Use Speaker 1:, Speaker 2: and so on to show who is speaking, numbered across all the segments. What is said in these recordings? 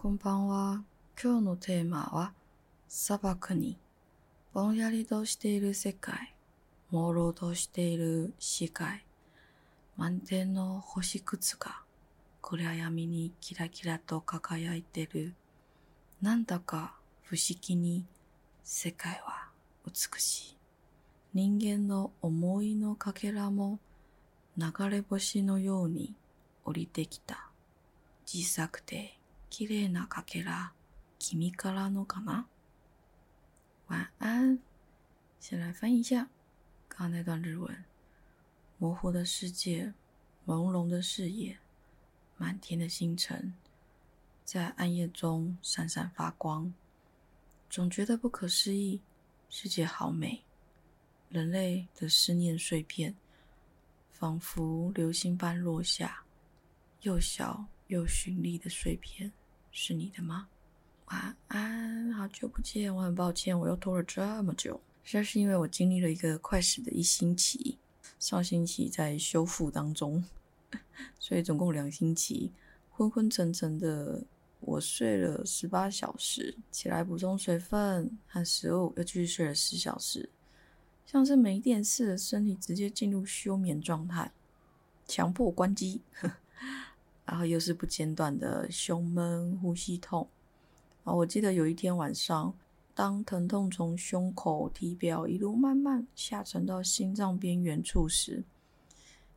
Speaker 1: こんばんは。今日のテーマは砂漠にぼんやりとしている世界、朦朧としている視界、満天の星屑が暗闇にキラキラと輝いてる。なんだか不思議に世界は美しい。人間の思いのかけらも流れ星のように降りてきた。小さくて綺麗なかけら、君からのかな晚安。先来翻译一下刚刚那段日文。模糊的世界，朦胧的视野，满天的星辰，在暗夜中闪闪发光，总觉得不可思议。世界好美，人类的思念碎片，仿佛流星般落下，又小又绚丽的碎片， 是你的吗？晚安，好久不见，我很抱歉，我又拖了这么久，实在是因为我经历了一个快死的一星期，上星期在修复当中，所以总共两星期，昏昏沉沉的，我睡了十八小时，起来补充水分和食物，又继续睡了十小时，像是没电似的，身体直接进入休眠状态，强迫关机，然后又是不间断的胸闷、呼吸痛。然后，我记得有一天晚上，当疼痛从胸口、体表一路慢慢下沉到心脏边缘处时，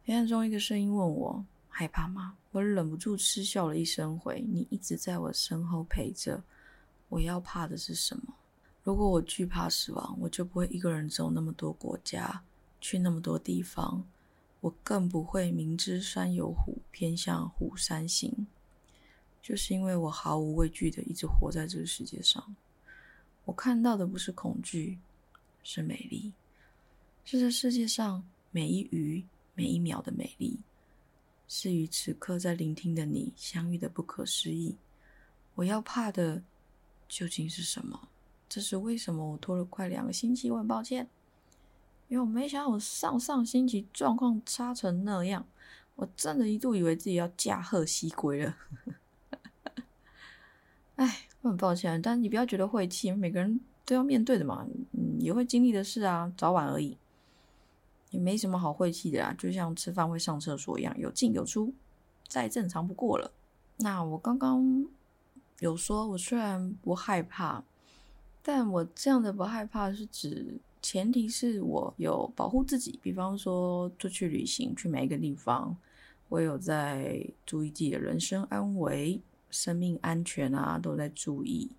Speaker 1: 黑暗中一个声音问我：“害怕吗？”我忍不住嗤笑了一声，回：“你一直在我身后陪着，我要怕的是什么？如果我惧怕死亡，我就不会一个人走那么多国家，去那么多地方，我更不会明知山有虎，偏向虎山行。”就是因为我毫无畏惧的一直活在这个世界上，我看到的不是恐惧，是美丽，是这世界上每一鱼每一秒的美丽，是与此刻在聆听的你相遇的不可思议。我要怕的究竟是什么？这是为什么我拖了快两个星期？我很抱歉，因为我没想到我上上星期状况差成那样，我真的一度以为自己要驾鹤西归了。哎，我很抱歉，但你不要觉得晦气，每个人都要面对的嘛，也会经历的事啊，早晚而已，也没什么好晦气的啊，就像吃饭会上厕所一样，有进有出，再正常不过了。那我刚刚有说，我虽然不害怕，但我这样的不害怕是指前提是我有保护自己，比方说出去旅行，去每一个地方，我有在注意自己的人身安危。生命安全啊，都在注意。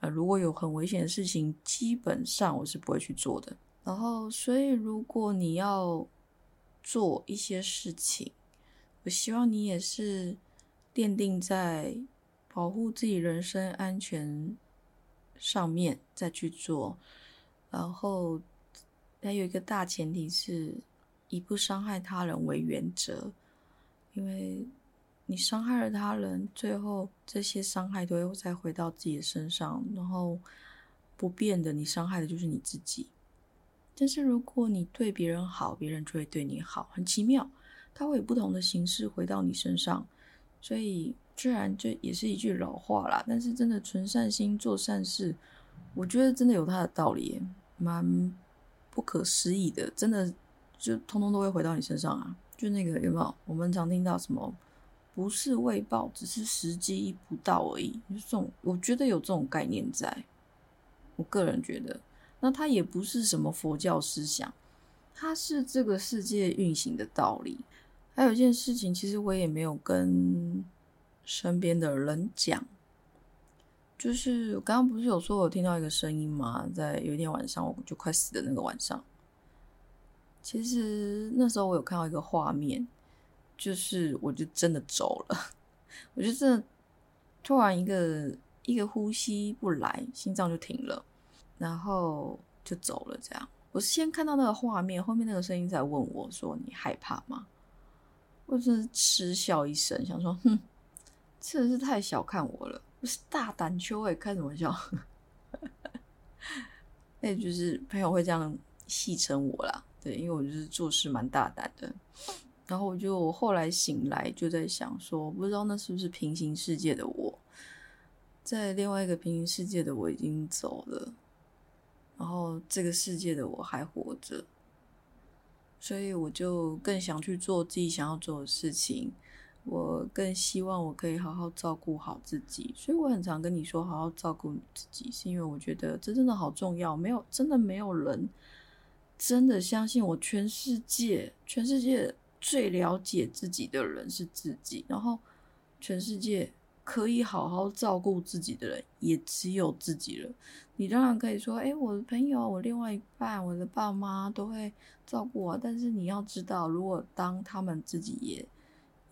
Speaker 1: 呃，如果有很危险的事情，基本上我是不会去做的。然后，所以如果你要做一些事情，我希望你也是奠定在保护自己人身安全上面再去做。然后，还有一个大前提是以不伤害他人为原则，因为。你伤害了他人，最后这些伤害都会再回到自己的身上，然后不变的，你伤害的就是你自己。但是如果你对别人好，别人就会对你好，很奇妙，他会以不同的形式回到你身上。所以，虽然这也是一句老话啦，但是真的存善心做善事，我觉得真的有它的道理，蛮不可思议的。真的就通通都会回到你身上啊！就那个有没有？我们常听到什么？不是未报，只是时机不到而已。就这种，我觉得有这种概念在。我个人觉得，那它也不是什么佛教思想，它是这个世界运行的道理。还有一件事情，其实我也没有跟身边的人讲，就是我刚刚不是有说我听到一个声音吗？在有一天晚上，我就快死的那个晚上，其实那时候我有看到一个画面。就是，我就真的走了。我就真的突然一个一个呼吸不来，心脏就停了，然后就走了。这样，我是先看到那个画面，后面那个声音才问我说：“你害怕吗？”我真是嗤笑一声，想说：“哼，真的是太小看我了。不是大胆丘诶，开什么玩笑？那就是朋友会这样戏称我啦。对，因为我就是做事蛮大胆的。”然后我就我后来醒来就在想说，不知道那是不是平行世界的我？在另外一个平行世界的我已经走了，然后这个世界的我还活着，所以我就更想去做自己想要做的事情。我更希望我可以好好照顾好自己，所以我很常跟你说好好照顾你自己，是因为我觉得这真的好重要。没有，真的没有人真的相信我。全世界，全世界最了解自己的人是自己，然后全世界可以好好照顾自己的人也只有自己了。你当然可以说，哎，我的朋友、我另外一半、我的爸妈都会照顾我，但是你要知道，如果当他们自己也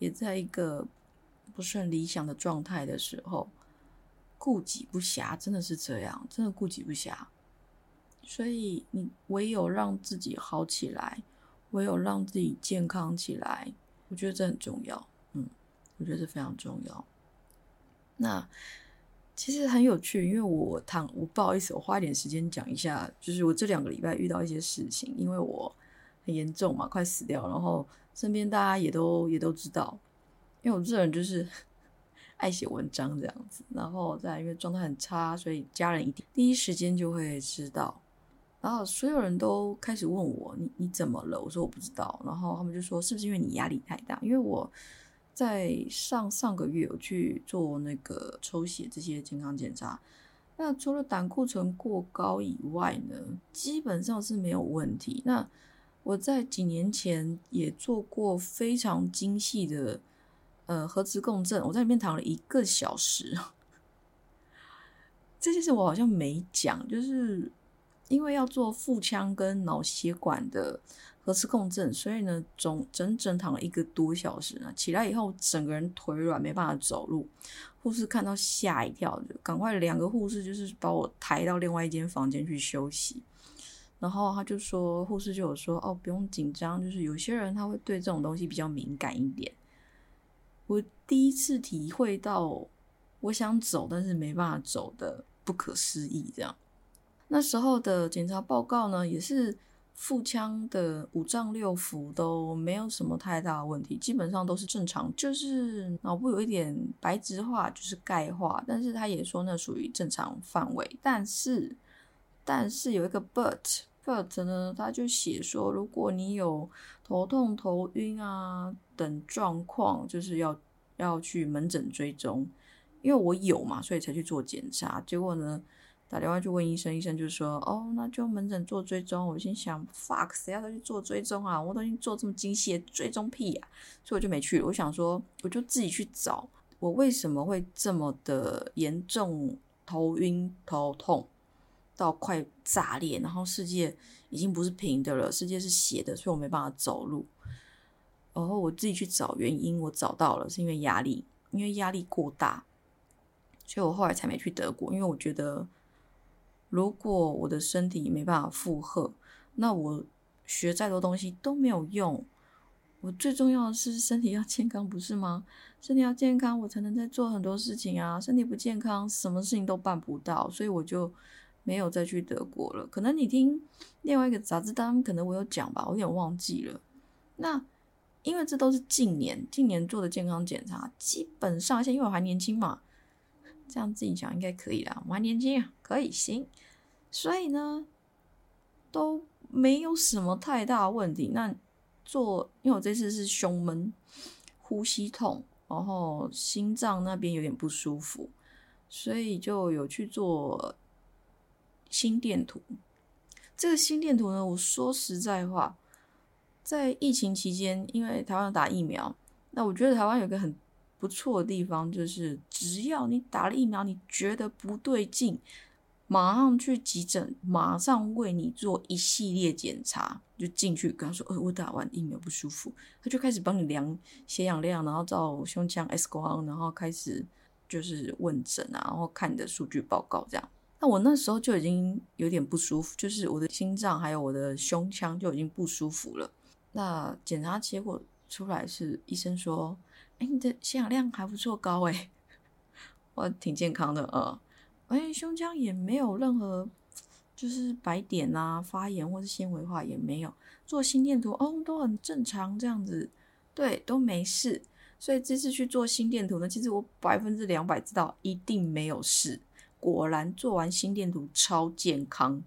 Speaker 1: 也在一个不是很理想的状态的时候，顾己不暇，真的是这样，真的顾己不暇。所以你唯有让自己好起来，唯有让自己健康起来，我觉得这很重要。嗯，我觉得这非常重要。那其实很有趣，因为我躺，我不好意思，我花一点时间讲一下，就是我这两个礼拜遇到一些事情，因为我很严重嘛，快死掉，然后。身边大家也都也都知道，因为我这人就是 爱写文章这样子，然后再因为状态很差，所以家人一定第一时间就会知道，然后所有人都开始问我你你怎么了？我说我不知道，然后他们就说是不是因为你压力太大？因为我在上上个月有去做那个抽血这些健康检查，那除了胆固醇过高以外呢，基本上是没有问题。那我在几年前也做过非常精细的呃核磁共振，我在里面躺了一个小时。这件事我好像没讲，就是因为要做腹腔跟脑血管的核磁共振，所以呢，总整整躺了一个多小时呢。起来以后，整个人腿软，没办法走路。护士看到吓一跳，就赶快两个护士就是把我抬到另外一间房间去休息。然后他就说，护士就有说，哦，不用紧张，就是有些人他会对这种东西比较敏感一点。我第一次体会到，我想走但是没办法走的不可思议。这样，那时候的检查报告呢，也是腹腔的五脏六腑都没有什么太大的问题，基本上都是正常，就是脑部有一点白质化，就是钙化，但是他也说那属于正常范围。但是，但是有一个 but。But 呢，他就写说，如果你有头痛、头晕啊等状况，就是要要去门诊追踪。因为我有嘛，所以才去做检查。结果呢，打电话去问医生，医生就说：“哦，那就门诊做追踪。”我心想：“Fuck，谁要再去做追踪啊？我都已经做这么精细的追踪屁呀！”所以我就没去。我想说，我就自己去找，我为什么会这么的严重头晕头痛？到快炸裂，然后世界已经不是平的了，世界是斜的，所以我没办法走路。然后我自己去找原因，我找到了，是因为压力，因为压力过大，所以我后来才没去德国。因为我觉得，如果我的身体没办法负荷，那我学再多东西都没有用。我最重要的是身体要健康，不是吗？身体要健康，我才能在做很多事情啊。身体不健康，什么事情都办不到。所以我就。没有再去德国了，可能你听另外一个杂志单，可能我有讲吧，我有点忘记了。那因为这都是近年近年做的健康检查，基本上而且因为我还年轻嘛，这样自己讲应该可以啦，我还年轻，可以行。所以呢，都没有什么太大问题。那做，因为我这次是胸闷、呼吸痛，然后心脏那边有点不舒服，所以就有去做。心电图，这个心电图呢？我说实在话，在疫情期间，因为台湾打疫苗，那我觉得台湾有个很不错的地方，就是只要你打了疫苗，你觉得不对劲，马上去急诊，马上为你做一系列检查，就进去跟他说：“呃，我打完疫苗不舒服。”他就开始帮你量血氧量，然后照胸腔 X 光，然后开始就是问诊啊，然后看你的数据报告这样。那我那时候就已经有点不舒服，就是我的心脏还有我的胸腔就已经不舒服了。那检查结果出来是医生说：“哎，你的血氧量还不错高哎，我挺健康的呃，哎，胸腔也没有任何就是白点啊、发炎或是纤维化也没有，做心电图哦都很正常这样子，对，都没事。所以这次去做心电图呢，其实我百分之两百知道一定没有事。果然做完心电图超健康，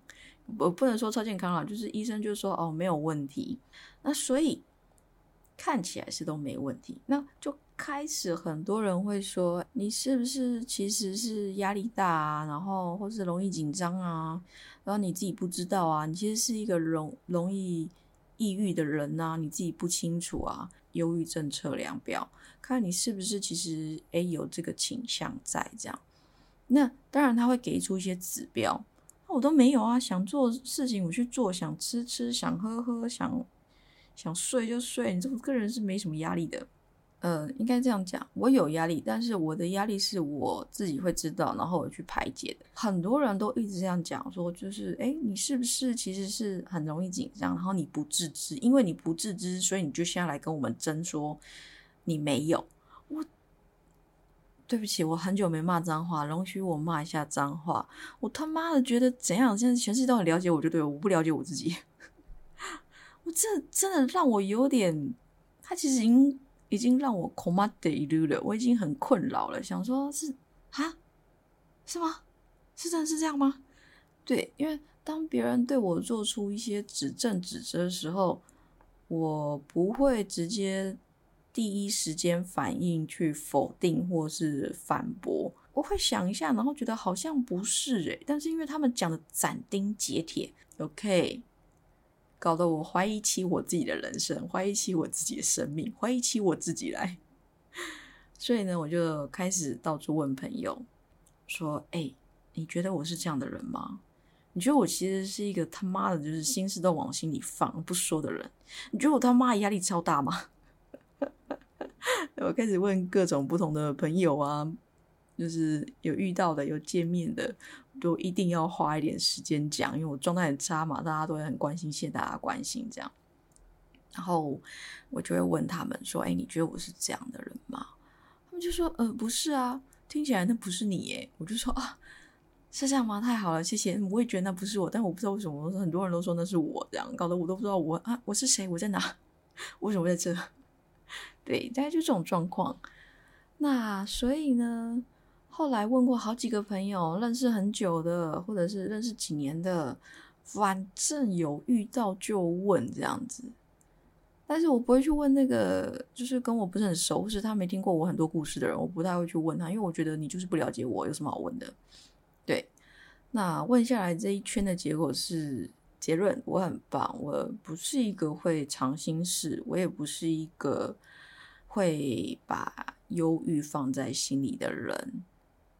Speaker 1: 我不能说超健康了，就是医生就说哦没有问题。那所以看起来是都没问题，那就开始很多人会说你是不是其实是压力大啊，然后或是容易紧张啊，然后你自己不知道啊，你其实是一个容容易抑郁的人呐，你自己不清楚啊。忧郁症测量表，看你是不是其实诶有这个倾向在这样。那当然他会给出一些指标，那我都没有啊，想做事情我去做，想吃吃，想喝喝，想想睡就睡。你这个人是没什么压力的。呃，应该这样讲，我有压力，但是我的压力是我自己会知道，然后我去排解的。很多人都一直这样讲，说就是，哎，你是不是其实是很容易紧张，然后你不自知，因为你不自知，所以你就现在来跟我们争说你没有。对不起，我很久没骂脏话，容许我骂一下脏话。我他妈的觉得怎样？现在全世界都很了解我就对了，我不了解我自己。我这真的让我有点，他其实已经。已经让我恐怕得溜了，我已经很困扰了。想说，是啊，是吗？是真的是这样吗？对，因为当别人对我做出一些指正、指责的时候，我不会直接第一时间反应去否定或是反驳，我会想一下，然后觉得好像不是诶，但是因为他们讲的斩钉截铁，OK。搞得我怀疑起我自己的人生，怀疑起我自己的生命，怀疑起我自己来。所以呢，我就开始到处问朋友，说：“哎，你觉得我是这样的人吗？你觉得我其实是一个他妈的，就是心事都往心里放不说的人？你觉得我他妈压力超大吗？”我开始问各种不同的朋友啊，就是有遇到的，有见面的。都一定要花一点时间讲，因为我状态很差嘛，大家都会很关心，谢谢大家关心这样。然后我就会问他们说：“哎，你觉得我是这样的人吗？”他们就说：“呃，不是啊，听起来那不是你耶。”我就说：“啊，是这样吗？太好了，谢谢。我也觉得那不是我，但我不知道为什么，很多人都说那是我，这样搞得我都不知道我啊，我是谁？我在哪？为什么会在这？对，大概就这种状况。那所以呢？”后来问过好几个朋友，认识很久的，或者是认识几年的，反正有遇到就问这样子。但是我不会去问那个，就是跟我不是很熟，或是他没听过我很多故事的人，我不太会去问他，因为我觉得你就是不了解我，有什么好问的？对。那问下来这一圈的结果是结论，我很棒，我不是一个会藏心事，我也不是一个会把忧郁放在心里的人。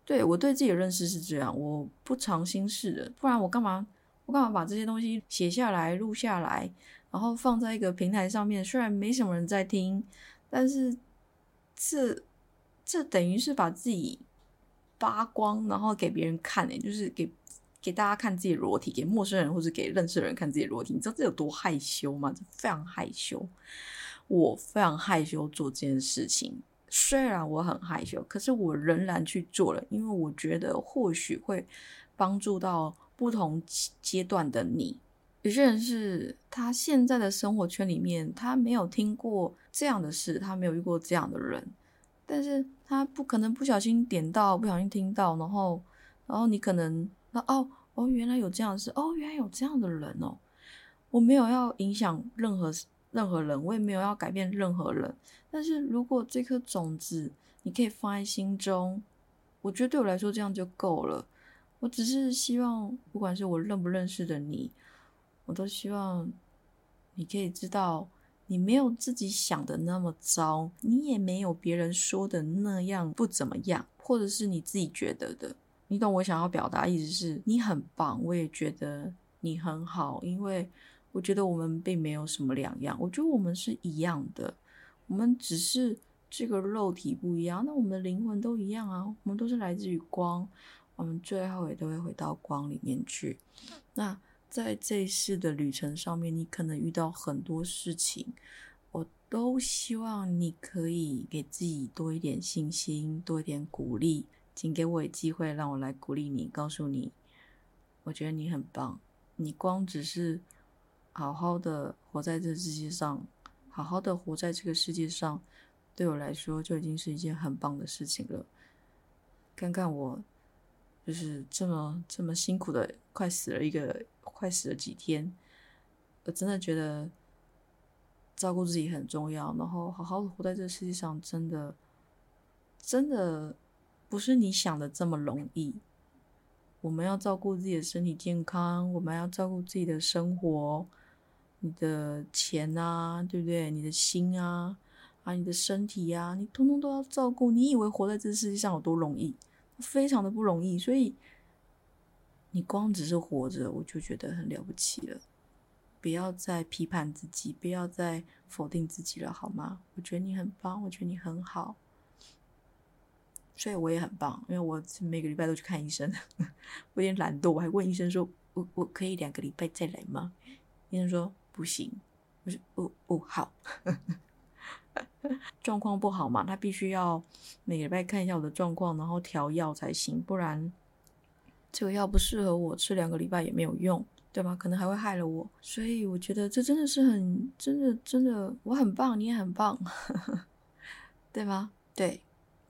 Speaker 1: 对我对自己的认识是这样，我不藏心事的，不然我干嘛？我干嘛把这些东西写下来、录下来，然后放在一个平台上面？虽然没什么人在听，但是这这等于是把自己扒光，然后给别人看诶，就是给给大家看自己裸体，给陌生人或者给认识的人看自己裸体。你知道这有多害羞吗？这非常害羞，我非常害羞做这件事情。虽然我很害羞，可是我仍然去做了，因为我觉得或许会帮助到不同阶段的你。有些人是他现在的生活圈里面，他没有听过这样的事，他没有遇过这样的人，但是他不可能不小心点到，不小心听到，然后，然后你可能，哦哦，原来有这样的事，哦，原来有这样的人哦，我没有要影响任何。任何人，我也没有要改变任何人。但是如果这颗种子你可以放在心中，我觉得对我来说这样就够了。我只是希望，不管是我认不认识的你，我都希望你可以知道，你没有自己想的那么糟，你也没有别人说的那样不怎么样，或者是你自己觉得的。你懂我想要表达意思是，你很棒，我也觉得你很好，因为。我觉得我们并没有什么两样，我觉得我们是一样的，我们只是这个肉体不一样，那我们的灵魂都一样啊，我们都是来自于光，我们最后也都会回到光里面去。那在这一世的旅程上面，你可能遇到很多事情，我都希望你可以给自己多一点信心，多一点鼓励，请给我机会让我来鼓励你，告诉你，我觉得你很棒，你光只是。好好的活在这世界上，好好的活在这个世界上，对我来说就已经是一件很棒的事情了。看看我，就是这么这么辛苦的，快死了一个，快死了几天，我真的觉得照顾自己很重要，然后好好的活在这世界上，真的真的不是你想的这么容易。我们要照顾自己的身体健康，我们要照顾自己的生活，你的钱啊，对不对？你的心啊。啊，你的身体啊，你通通都要照顾。你以为活在这世界上有多容易？非常的不容易。所以，你光只是活着，我就觉得很了不起了。不要再批判自己，不要再否定自己了，好吗？我觉得你很棒，我觉得你很好。所以我也很棒，因为我每个礼拜都去看医生。我有点懒惰，我还问医生说：“我我可以两个礼拜再来吗？”医生说：“不行。”我说：“哦哦，好。”状况不好嘛，他必须要每个礼拜看一下我的状况，然后调药才行，不然这个药不适合我，吃两个礼拜也没有用，对吧？可能还会害了我。所以我觉得这真的是很真的真的，我很棒，你也很棒，对吗？对，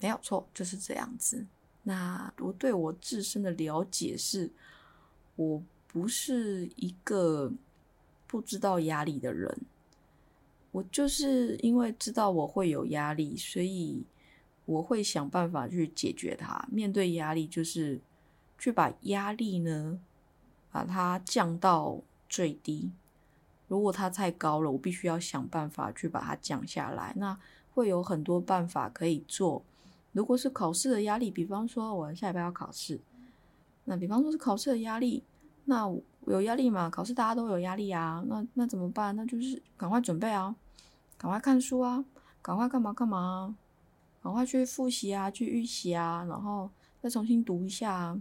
Speaker 1: 没有错，就是这样子。那我对我自身的了解是，我不是一个不知道压力的人。我就是因为知道我会有压力，所以我会想办法去解决它。面对压力，就是去把压力呢，把它降到最低。如果它太高了，我必须要想办法去把它降下来。那会有很多办法可以做。如果是考试的压力，比方说我下礼拜要考试，那比方说是考试的压力，那有压力嘛？考试大家都有压力啊。那那怎么办？那就是赶快准备啊。赶快看书啊！赶快干嘛干嘛？赶快去复习啊，去预习啊，然后再重新读一下。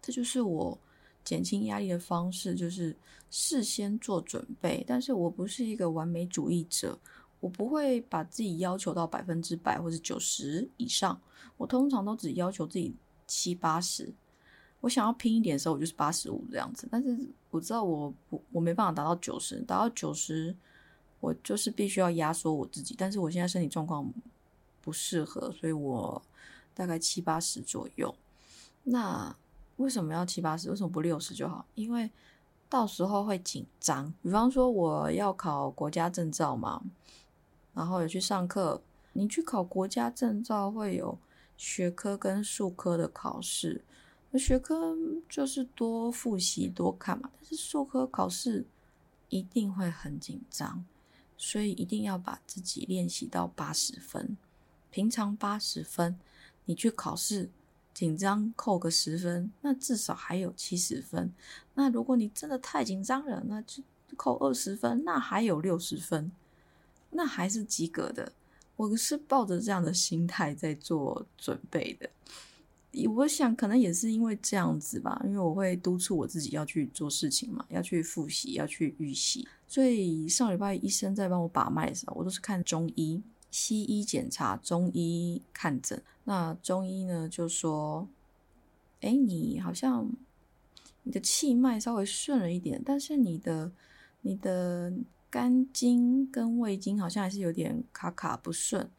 Speaker 1: 这就是我减轻压力的方式，就是事先做准备。但是我不是一个完美主义者，我不会把自己要求到百分之百或者九十以上。我通常都只要求自己七八十。我想要拼一点的时候，我就是八十五这样子。但是我知道我我我没办法达到九十，达到九十。我就是必须要压缩我自己，但是我现在身体状况不适合，所以我大概七八十左右。那为什么要七八十？为什么不六十就好？因为到时候会紧张。比方说我要考国家证照嘛，然后有去上课。你去考国家证照会有学科跟术科的考试，学科就是多复习多看嘛，但是数科考试一定会很紧张。所以一定要把自己练习到八十分，平常八十分，你去考试紧张扣个十分，那至少还有七十分。那如果你真的太紧张了，那就扣二十分，那还有六十分，那还是及格的。我是抱着这样的心态在做准备的。我想可能也是因为这样子吧，因为我会督促我自己要去做事情嘛，要去复习，要去预习。所以上礼拜医生在帮我把脉的时候，我都是看中医、西医检查，中医看诊。那中医呢就说：“哎，你好像你的气脉稍微顺了一点，但是你的你的肝经跟胃经好像还是有点卡卡不顺，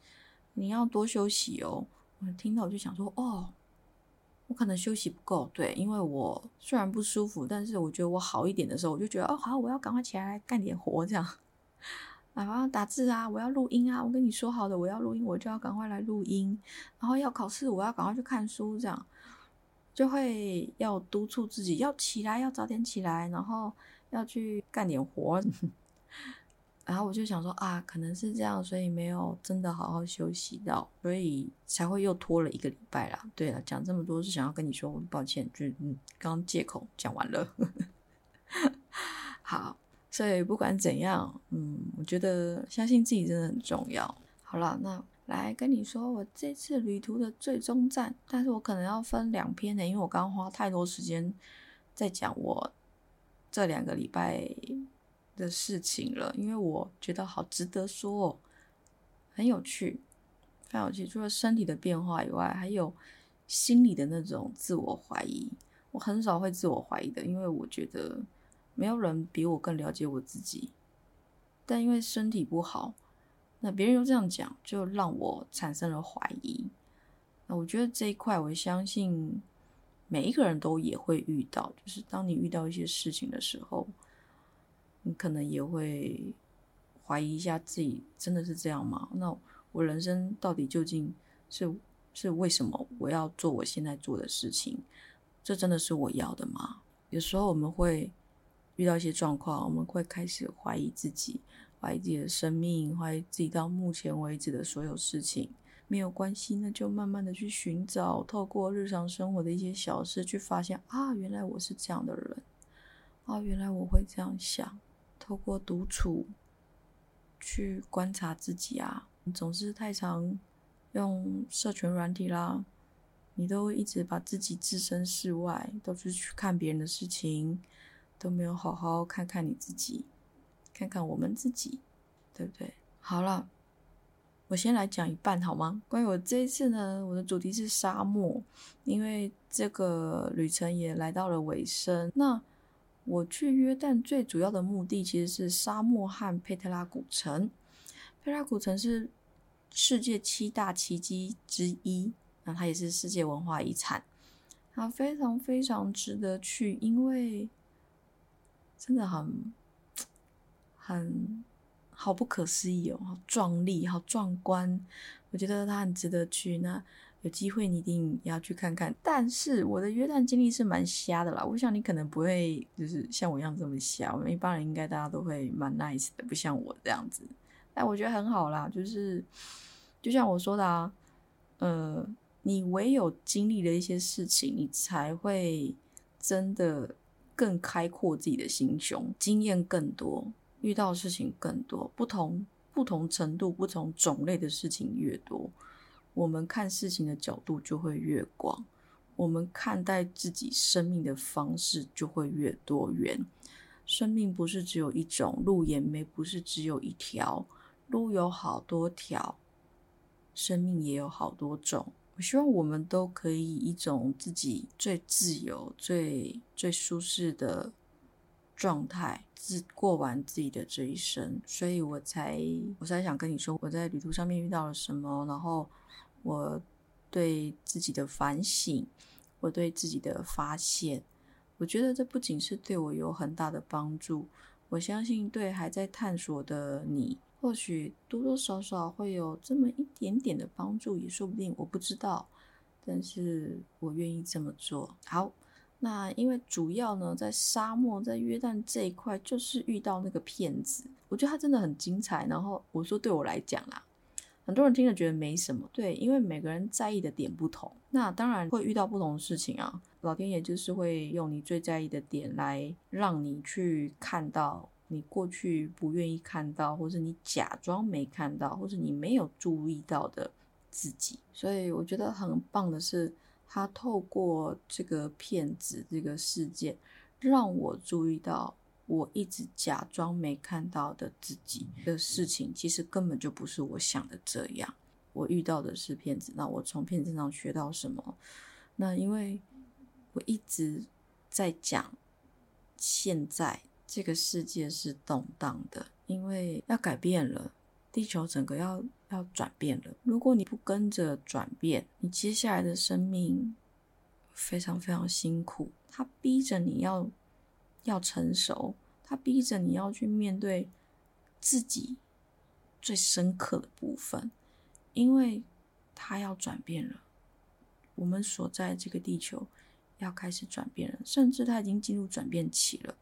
Speaker 1: 你要多休息哦。”我听到我就想说：“哦。”我可能休息不够，对，因为我虽然不舒服，但是我觉得我好一点的时候，我就觉得哦，好，我要赶快起来干点活，这样，啊，我要打字啊，我要录音啊，我跟你说好的，我要录音，我就要赶快来录音，然后要考试，我要赶快去看书，这样就会要督促自己要起来，要早点起来，然后要去干点活。然后我就想说啊，可能是这样，所以没有真的好好休息到，所以才会又拖了一个礼拜啦。对了，讲这么多是想要跟你说，抱歉，就嗯，刚借口讲完了。好，所以不管怎样，嗯，我觉得相信自己真的很重要。好了，那来跟你说我这次旅途的最终站，但是我可能要分两篇呢，因为我刚刚花太多时间在讲我这两个礼拜。的事情了，因为我觉得好值得说，哦，很有趣，非常有。除了身体的变化以外，还有心理的那种自我怀疑。我很少会自我怀疑的，因为我觉得没有人比我更了解我自己。但因为身体不好，那别人又这样讲，就让我产生了怀疑。那我觉得这一块，我相信每一个人都也会遇到，就是当你遇到一些事情的时候，你可能也会怀疑一下自己真的是这样吗？那我人生到底究竟是是为什么我要做我现在做的事情？这真的是我要的吗？有时候我们会遇到一些状况，我们会开始怀疑自己。怀疑自己的生命，怀疑自己到目前为止的所有事情，没有关系，那就慢慢的去寻找，透过日常生活的一些小事去发现啊，原来我是这样的人，啊，原来我会这样想。透过独处去观察自己啊，你总是太常用社群软体啦，你都一直把自己置身事外，都是去看别人的事情，都没有好好看看你自己。看看我们自己，对不对？好了，我先来讲一半好吗？关于我这一次呢，我的主题是沙漠，因为这个旅程也来到了尾声。那我去约旦最主要的目的其实是沙漠和佩特拉古城。佩特拉古城是世界七大奇迹之一，那它也是世界文化遗产，它非常非常值得去，因为真的很。很好不可思议哦，好壮丽，好壮观，我觉得它很值得去。那有机会你一定要去看看。但是我的约旦经历是蛮瞎的啦，我想你可能不会就是像我一样这么瞎。我们一般人应该大家都会蛮 nice 的，不像我这样子。但我觉得很好啦，就是就像我说的啊，呃，你唯有经历了一些事情，你才会真的更开阔自己的心胸，经验更多。遇到的事情更多，不同不同程度、不同种类的事情越多，我们看事情的角度就会越广，我们看待自己生命的方式就会越多元。生命不是只有一种，路也没不是只有一条，路有好多条，生命也有好多种。我希望我们都可以以一种自己最自由、最最舒适的。状态自过完自己的这一生，所以我才我才想跟你说，我在旅途上面遇到了什么，然后我对自己的反省，我对自己的发现，我觉得这不仅是对我有很大的帮助，我相信对还在探索的你，或许多多少少会有这么一点点的帮助，也说不定，我不知道，但是我愿意这么做。好。那因为主要呢，在沙漠，在约旦这一块，就是遇到那个骗子。我觉得他真的很精彩。然后我说，对我来讲啦，很多人听了觉得没什么。对，因为每个人在意的点不同。那当然会遇到不同的事情啊。老天爷就是会用你最在意的点来让你去看到你过去不愿意看到，或者你假装没看到，或者你没有注意到的自己。所以我觉得很棒的是。他透过这个骗子这个事件，让我注意到我一直假装没看到的自己的事情，其实根本就不是我想的这样。我遇到的是骗子，那我从骗子上学到什么？那因为我一直在讲，现在这个世界是动荡的，因为要改变了。地球整个要要转变了，如果你不跟着转变，你接下来的生命非常非常辛苦。他逼着你要要成熟，他逼着你要去面对自己最深刻的部分，因为他要转变了。我们所在这个地球要开始转变了，甚至他已经进入转变期了，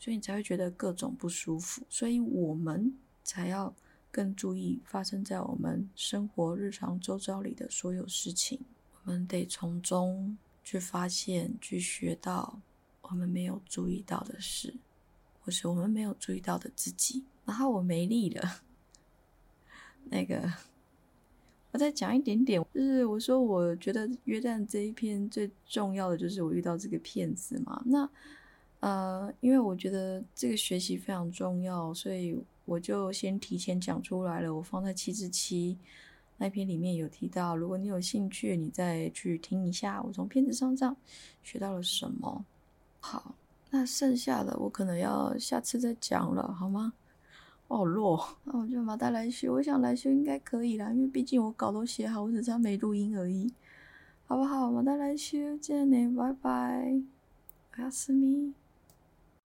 Speaker 1: 所以你才会觉得各种不舒服，所以我们才要。更注意发生在我们生活日常周遭里的所有事情，我们得从中去发现、去学到我们没有注意到的事，或是我们没有注意到的自己。然后我没力了，那个我再讲一点点，就是我说我觉得约旦这一篇最重要的就是我遇到这个骗子嘛。那呃，因为我觉得这个学习非常重要，所以。我就先提前讲出来了，我放在七至七那篇里面有提到，如果你有兴趣，你再去听一下，我从片子上这样学到了什么。好，那剩下的我可能要下次再讲了，好吗？我好弱。那我就马达来修，我想来修应该可以啦，因为毕竟我稿都写好，我只差没录音而已，好不好？马达来修，见你，拜拜，我要思密。